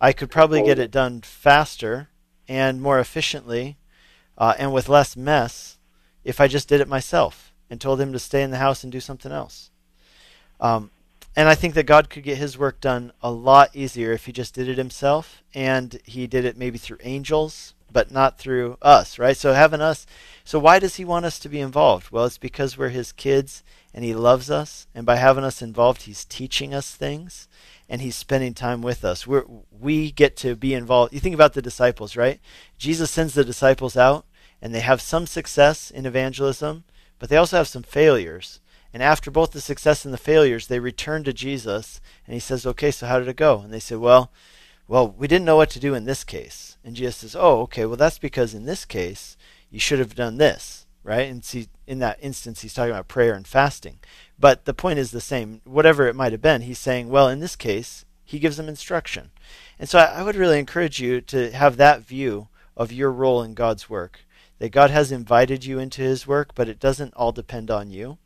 I could probably get it done faster and more efficiently uh, and with less mess if I just did it myself and told him to stay in the house and do something else. Um, and I think that God could get his work done a lot easier if he just did it himself and he did it maybe through angels, but not through us, right? So having us, so why does he want us to be involved? Well, it's because we're his kids and he loves us. And by having us involved, he's teaching us things and he's spending time with us. we we get to be involved. You think about the disciples, right? Jesus sends the disciples out and they have some success in evangelism, but they also have some failures. And after both the success and the failures, they return to Jesus and he says, "Okay, so how did it go?" And they say, "Well, well, we didn't know what to do in this case." And Jesus says, "Oh, okay. Well, that's because in this case, you should have done this." Right? And see, in that instance, he's talking about prayer and fasting. But the point is the same. Whatever it might have been, he's saying, well, in this case, he gives them instruction. And so I, I would really encourage you to have that view of your role in God's work. That God has invited you into his work, but it doesn't all depend on you.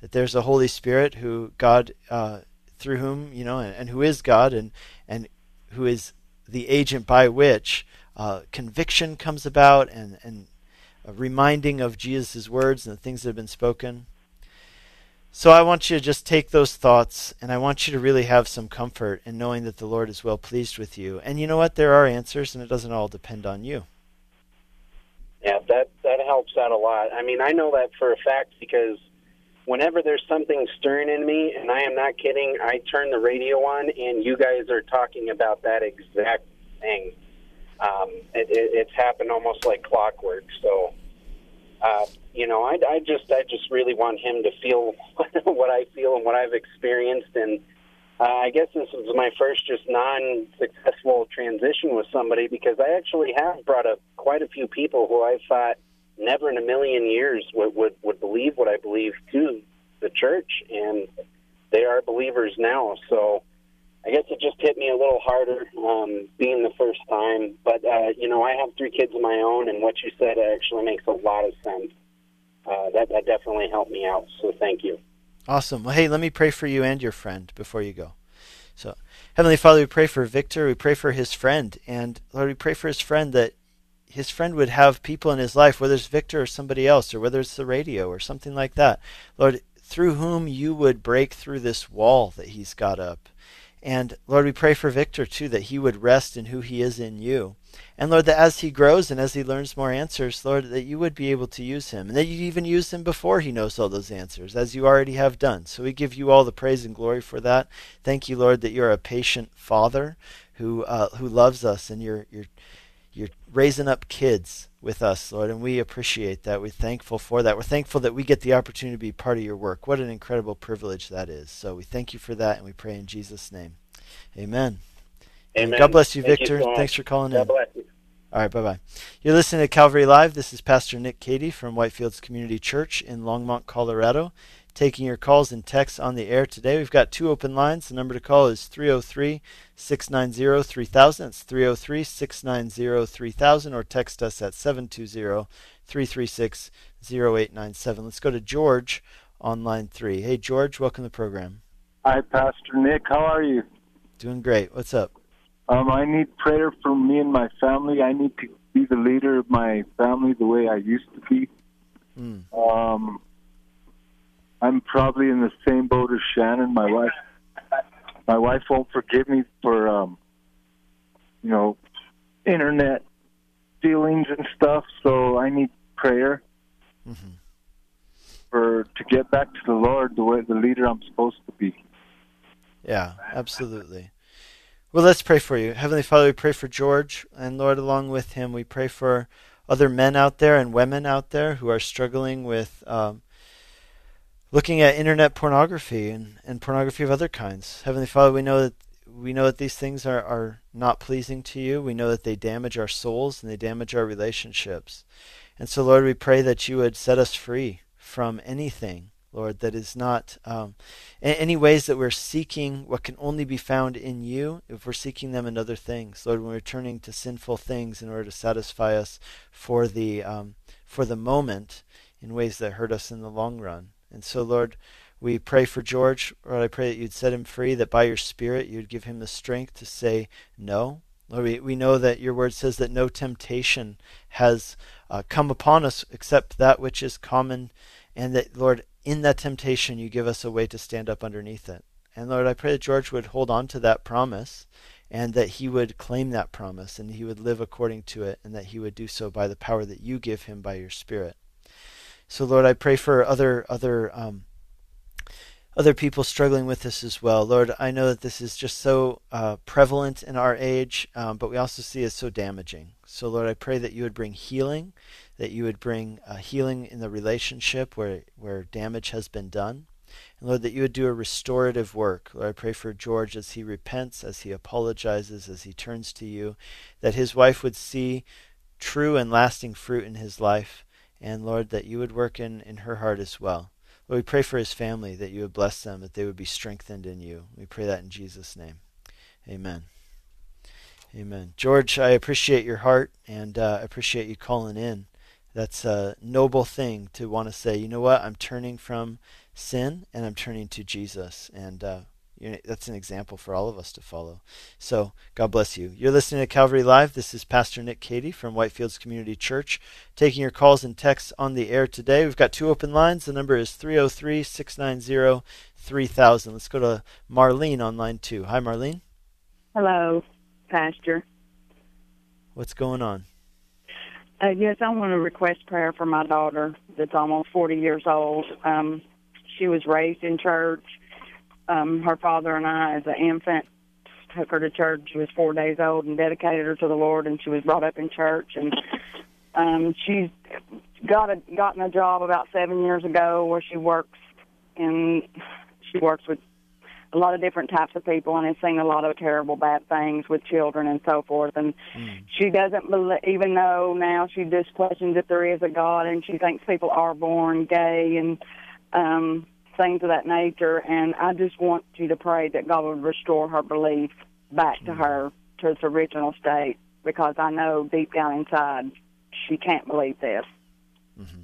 That there's a Holy Spirit who God, uh, through whom, you know, and, and, who is God and, and who is the agent by which uh, conviction comes about and, and a reminding of Jesus' words and the things that have been spoken. So I want you to just take those thoughts and I want you to really have some comfort in knowing that the Lord is well pleased with you. And you know what? There are answers and it doesn't all depend on you. Yeah, that that helps out a lot. I mean, I know that for a fact because whenever there's something stirring in me, and I am not kidding, I turn the radio on and you guys are talking about that exact thing um, it, it, it's happened almost like clockwork. So, uh, you know, I, I just I just really want him to feel what I feel and what I've experienced, and uh, I guess this was my first just non-successful transition with somebody because I actually have brought up quite a few people who I thought never in a million years would would, would believe what I believe to the church, and they are believers now. So I guess it just hit me a little harder um, being the first time. But, uh, you know, I have three kids of my own, and what you said actually makes a lot of sense. Uh, that, that definitely helped me out. So thank you. Awesome. Well, hey, let me pray for you and your friend before you go. So, Heavenly Father, we pray for Victor. We pray for his friend. And, Lord, we pray for his friend that his friend would have people in his life, whether it's Victor or somebody else, or whether it's the radio or something like that. Lord, through whom you would break through this wall that he's got up and Lord, we pray for Victor too, that he would rest in who he is in you. And Lord, that as he grows and as he learns more answers, Lord, that you would be able to use him. And that You'd even use him before he knows all those answers, as you already have done. So we give you all the praise and glory for that. Thank you, Lord, that you're a patient father who uh, who loves us and you're you're you're raising up kids with us, Lord, and we appreciate that. We're thankful for that. We're thankful that we get the opportunity to be part of your work. What an incredible privilege that is. So we thank you for that, and we pray in Jesus' name. Amen. Amen. God bless you, Thank Victor. You so Thanks for calling God in. Bless you. All right, bye bye. You're listening to Calvary Live. This is Pastor Nick Cady from Whitefields Community Church in Longmont, Colorado, taking your calls and texts on the air today. We've got two open lines. The number to call is 303 690 3000. It's 303 690 3000, or text us at 720 336 0897. Let's go to George on line three. Hey, George, welcome to the program. Hi, Pastor Nick. How are you? Doing great. What's up? Um, I need prayer for me and my family. I need to be the leader of my family the way I used to be. Mm. Um, I'm probably in the same boat as Shannon. My wife, my wife won't forgive me for, um, you know, internet dealings and stuff. So I need prayer mm-hmm. for to get back to the Lord the way the leader I'm supposed to be. Yeah, absolutely. Well, let's pray for you. Heavenly Father, we pray for George, and Lord, along with him, we pray for other men out there and women out there who are struggling with um, looking at internet pornography and, and pornography of other kinds. Heavenly Father, we know that we know that these things are, are not pleasing to you. We know that they damage our souls and they damage our relationships. And so, Lord, we pray that you would set us free from anything, Lord, that is not um, any ways that we're seeking what can only be found in you, if we're seeking them in other things. Lord, when we're turning to sinful things in order to satisfy us for the, um, for the moment in ways that hurt us in the long run. And so, Lord, we pray for George. Lord, I pray that you'd set him free, that by your Spirit you'd give him the strength to say no. Lord, we, we know that your word says that no temptation has uh, come upon us except that which is common, and that, Lord, in that temptation you give us a way to stand up underneath it. And Lord, I pray that George would hold on to that promise and that he would claim that promise and he would live according to it and that he would do so by the power that you give him by your Spirit. So, Lord, I pray for other other um, other people struggling with this as well. Lord, I know that this is just so uh, prevalent in our age, um, but we also see it so damaging. So, Lord, I pray that you would bring healing, that you would bring uh, healing in the relationship where, where damage has been done. And Lord, that you would do a restorative work. Lord, I pray for George as he repents, as he apologizes, as he turns to you, that his wife would see true and lasting fruit in his life. And Lord, that you would work in, in her heart as well. Lord, we pray for his family that you would bless them, that they would be strengthened in you. We pray that in Jesus' name. Amen. Amen. George, I appreciate your heart and uh, appreciate you calling in. That's a noble thing to want to say, you know what, I'm turning from sin and I'm turning to Jesus. And uh, that's an example for all of us to follow. So, God bless you. You're listening to Calvary Live. This is Pastor Nick Cady from Whitefields Community Church, taking your calls and texts on the air today. We've got two open lines. The number is 303 690 3000. Let's go to Marlene on line two. Hi, Marlene. Hello, Pastor. What's going on? Uh, yes, I want to request prayer for my daughter that's almost 40 years old. Um, she was raised in church um, her father and I, as an infant, took her to church. She was four days old and dedicated her to the Lord, and she was brought up in church. And um, she's got a gotten a job about seven years ago where she works and she works with a lot of different types of people and has seen a lot of terrible bad things with children and so forth and mm. she doesn't believe even though now she just questions if there is a god and she thinks people are born gay and um things of that nature. And I just want you to pray that God would restore her belief back to her to its original state because I know deep down inside she can't believe this. Mm-hmm.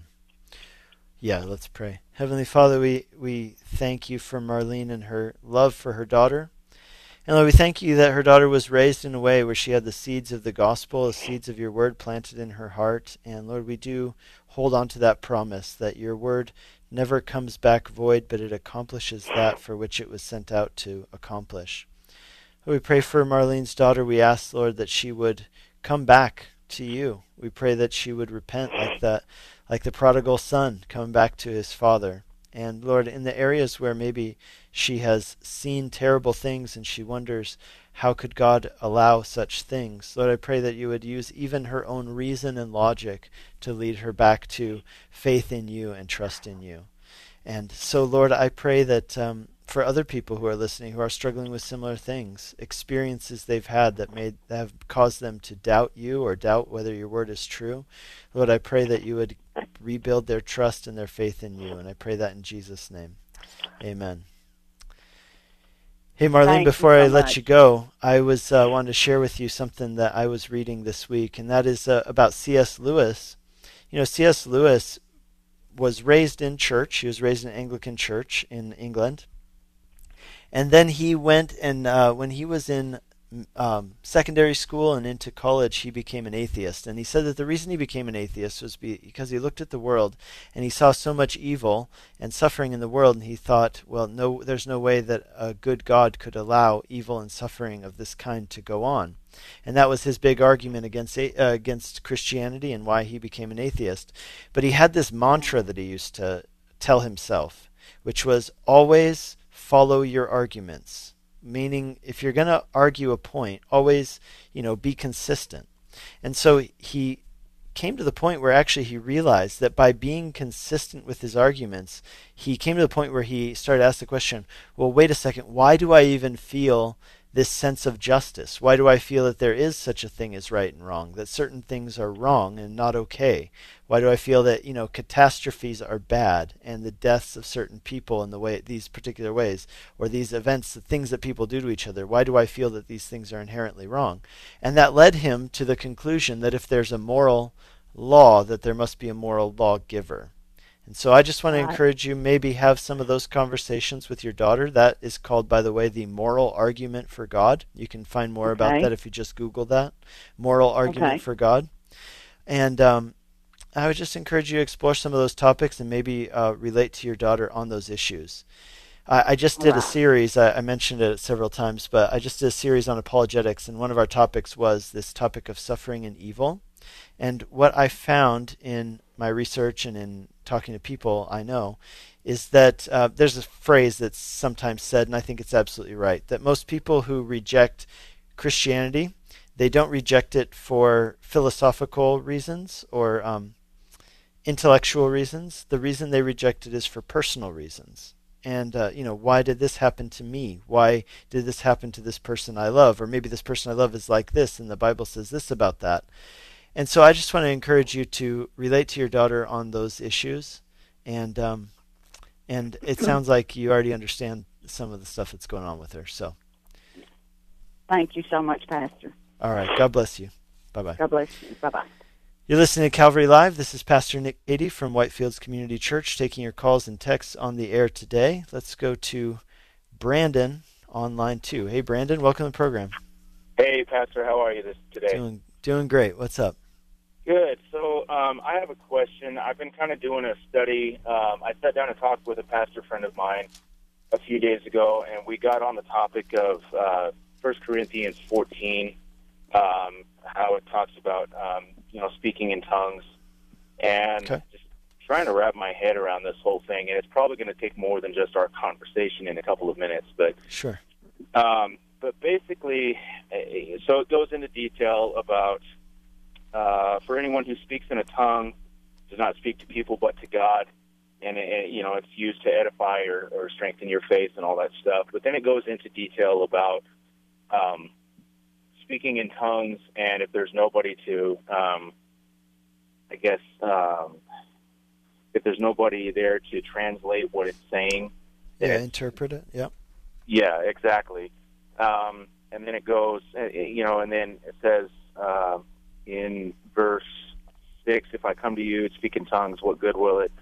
Yeah, let's pray. Heavenly Father, we, we thank you for Marlene and her love for her daughter. And Lord, we thank you that her daughter was raised in a way where she had the seeds of the gospel, the seeds of your word planted in her heart. And Lord, we do hold on to that promise that your word never comes back void, but it accomplishes that for which it was sent out to accomplish. We pray for Marlene's daughter. We ask, Lord, that she would come back to you. We pray that she would repent like that, like the prodigal son coming back to his father. And Lord, in the areas where maybe she has seen terrible things and she wonders how could God allow such things, Lord, I pray that you would use even her own reason and logic to lead her back to faith in you and trust in you. And so, Lord, I pray that um, for other people who are listening who are struggling with similar things, experiences they've had that made that have caused them to doubt you or doubt whether your word is true, Lord, I pray that you would rebuild their trust and their faith in you. And I pray that in Jesus' name. Amen. Hey, Marlene, before so I let you go, I was uh, wanted to share with you something that I was reading this week, and that is uh, about C.S. Lewis. You know, C.S. Lewis was raised in church. He was raised in Anglican church in England. And then he went and uh, when he was in um, secondary school and into college, he became an atheist. And he said that the reason he became an atheist was because he looked at the world and he saw so much evil and suffering in the world, and he thought, well, no, there's no way that a good God could allow evil and suffering of this kind to go on. And that was his big argument against uh, against Christianity and why he became an atheist. But he had this mantra that he used to tell himself, which was always follow your arguments meaning if you're going to argue a point, always, you know, be consistent. And so he came to the point where actually he realized that by being consistent with his arguments, he came to the point where he started to ask the question, well, wait a second, why do I even feel this sense of justice? Why do I feel that there is such a thing as right and wrong? That certain things are wrong and not okay? Why do I feel that you know catastrophes are bad and the deaths of certain people in the way these particular ways or these events, the things that people do to each other? Why do I feel that these things are inherently wrong? And that led him to the conclusion that if there's a moral law, that there must be a moral lawgiver. And so I just want to encourage you maybe have some of those conversations with your daughter. That is called, by the way, the moral argument for God. You can find more okay. about that if you just Google that moral argument okay. for God. And um, I would just encourage you to explore some of those topics and maybe uh, relate to your daughter on those issues. I, I just did wow. a series, I, I mentioned it several times, but I just did a series on apologetics, and one of our topics was this topic of suffering and evil. And what I found in my research and in talking to people I know is that uh, there's a phrase that's sometimes said, and I think it's absolutely right, that most people who reject Christianity, they don't reject it for philosophical reasons or um, intellectual reasons. The reason they reject it is for personal reasons. And, uh, you know, why did this happen to me? Why did this happen to this person I love? Or maybe this person I love is like this, and the Bible says this about that. And so I just want to encourage you to relate to your daughter on those issues, and um, and it sounds like you already understand some of the stuff that's going on with her. So, thank you so much, Pastor. All right, God bless you. Bye bye. God bless you. Bye bye. You're listening to Calvary Live. This is Pastor Nick Cady from Whitefields Community Church taking your calls and texts on the air today. Let's go to Brandon on line two. Hey, Brandon, welcome to the program. Hey, Pastor, how are you this today? Doing doing great. What's up? Good. So um, I have a question. I've been kind of doing a study. Um, I sat down and talked with a pastor friend of mine a few days ago, and we got on the topic of uh, 1 Corinthians 14, um, how it talks about um, you know speaking in tongues, and okay. just trying to wrap my head around this whole thing. And it's probably going to take more than just our conversation in a couple of minutes, but sure. Um, but basically, eh, so it goes into detail about uh, for anyone who speaks in a tongue does not speak to people but to God. And, it, you know, it's used to edify or, or strengthen your faith and all that stuff. But then it goes into detail about um, speaking in tongues and if there's nobody to, um, I guess, um, if there's nobody there to translate what it's saying. Yeah, interpret it. Yep. Yeah, exactly. Um, and then it goes, uh, you know, and then it says, uh, in verse 6 If I come to you and speak in tongues, what good will it?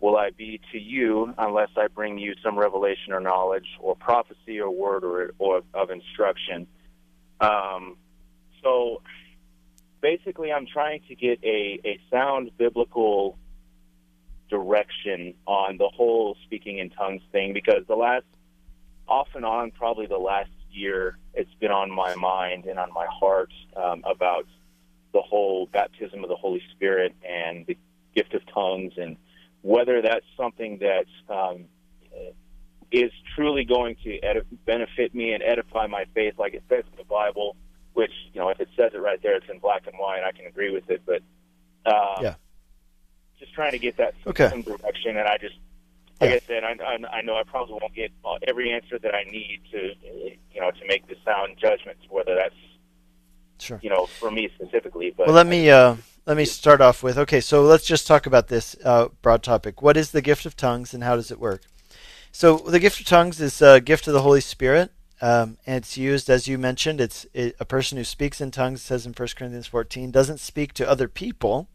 Will I be to you unless I bring you some revelation or knowledge or prophecy or word or, or of instruction? Um, so basically, I'm trying to get a, a sound biblical direction on the whole speaking in tongues thing because the last, off and on, probably the last year, it's been on my mind and on my heart um, about the whole baptism of the Holy Spirit and the gift of tongues, and whether that's something that um, is truly going to edif- benefit me and edify my faith, like it says in the Bible. Which you know, if it says it right there, it's in black and white. I can agree with it, but um, yeah, just trying to get that okay. some direction, and I just like yeah. I said, I, I, I know I probably won't get every answer that I need to, you know, to make the sound judgments. Whether that's Sure. You know, for me specifically. But well, let me uh, let me start off with okay. So let's just talk about this uh, broad topic. What is the gift of tongues, and how does it work? So the gift of tongues is a gift of the Holy Spirit, um, and it's used as you mentioned. It's it, a person who speaks in tongues says in 1 Corinthians 14 doesn't speak to other people,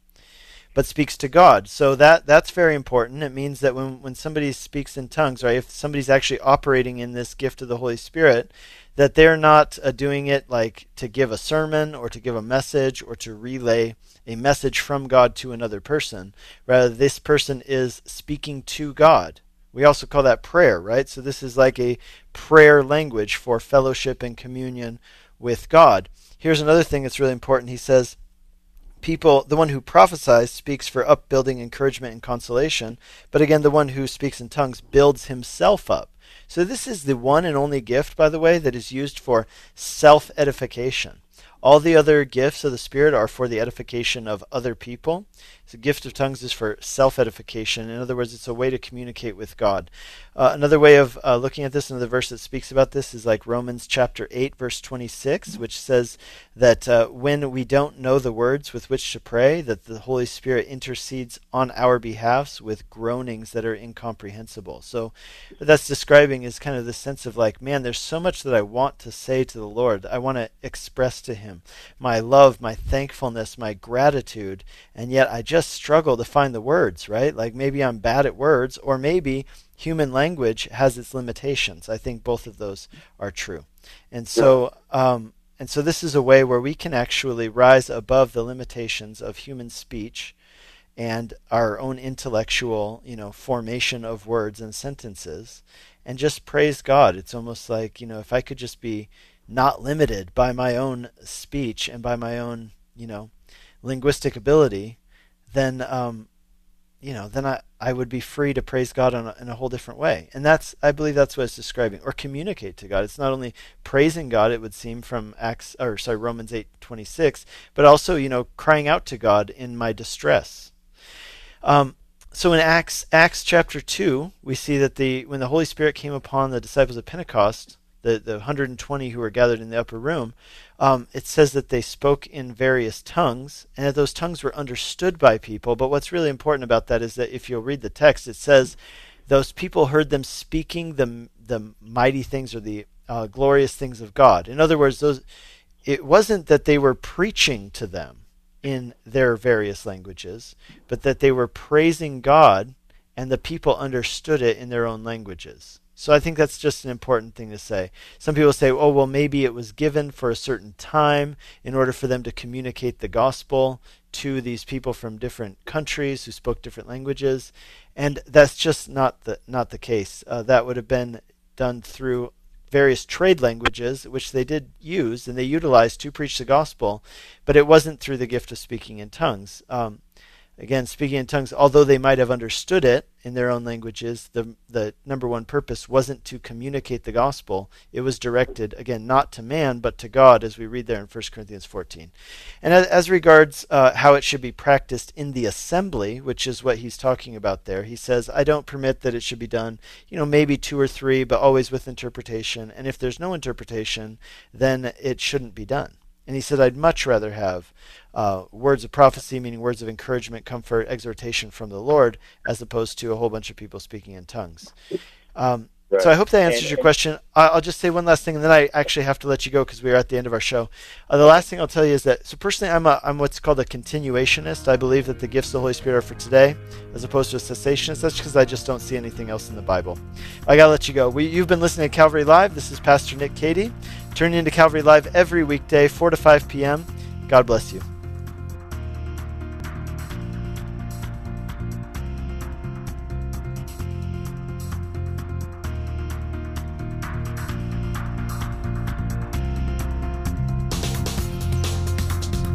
but speaks to God. So that that's very important. It means that when when somebody speaks in tongues, right? If somebody's actually operating in this gift of the Holy Spirit, that they're not uh, doing it like to give a sermon or to give a message or to relay a message from God to another person. Rather, this person is speaking to God. We also call that prayer, right? So this is like a prayer language for fellowship and communion with God. Here's another thing that's really important. He says, people the one who prophesies speaks for upbuilding encouragement and consolation but again the one who speaks in tongues builds himself up so this is the one and only gift, by the way, that is used for self edification. All the other gifts of the Spirit are for the edification of other people. The gift of tongues is for self edification. In other words, it's a way to communicate with God. Uh, another way of uh, looking at this, another verse that speaks about this, is like Romans chapter 8, verse 26, which says that uh, when we don't know the words with which to pray, that the Holy Spirit intercedes on our behalfs with groanings that are incomprehensible. So, that's describing is kind of the sense of like, man, there's so much that I want to say to the Lord. I want to express to Him my love, my thankfulness, my gratitude, and yet I just just struggle to find the words, right? Like maybe I'm bad at words, or maybe human language has its limitations. I think both of those are true. And so, um, and so this is a way where we can actually rise above the limitations of human speech and our own intellectual, you know, formation of words and sentences and just praise God. It's almost like, you know, if I could just be not limited by my own speech and by my own, you know, linguistic ability, then um, you know, then I, I would be free to praise God in a, in a whole different way. And that's, I believe that's what it's describing, or communicate to God. It's not only praising God, it would seem from Acts, or sorry, Romans 8, 26, but also, you know, crying out to God in my distress. Um, so in Acts, Acts chapter 2, we see that the, when the Holy Spirit came upon the disciples of Pentecost, the, the 120 who were gathered in the upper room, um, it says that they spoke in various tongues and that those tongues were understood by people. But what's really important about that is that if you'll read the text, it says those people heard them speaking the, the mighty things or the uh, glorious things of God. In other words, those it wasn't that they were preaching to them in their various languages, but that they were praising God and the people understood it in their own languages. So I think that's just an important thing to say. Some people say, oh, well, maybe it was given for a certain time in order for them to communicate the gospel to these people from different countries who spoke different languages. And that's just not the, not the case. Uh, that would have been done through various trade languages, which they did use and they utilized to preach the gospel, but it wasn't through the gift of speaking in tongues. Um, Again, speaking in tongues, although they might have understood it in their own languages, the, the number one purpose wasn't to communicate the gospel. It was directed, again, not to man, but to God, as we read there in 1 Corinthians 14. And as, as regards uh, how it should be practiced in the assembly, which is what he's talking about there, he says, I don't permit that it should be done, you know, maybe two or three, but always with interpretation. And if there's no interpretation, then it shouldn't be done. And he said, I'd much rather have uh, words of prophecy, meaning words of encouragement, comfort, exhortation from the Lord, as opposed to a whole bunch of people speaking in tongues. Um, right. So I hope that answers and, your question. I'll just say one last thing, and then I actually have to let you go because we are at the end of our show. Uh, the last thing I'll tell you is that, so personally, I'm, a, I'm what's called a continuationist. I believe that the gifts of the Holy Spirit are for today, as opposed to a cessationist. That's because I just don't see anything else in the Bible. I got to let you go. We, you've been listening to Calvary Live. This is Pastor Nick Cady. Turning into Calvary Live every weekday, 4 to 5 p.m. God bless you.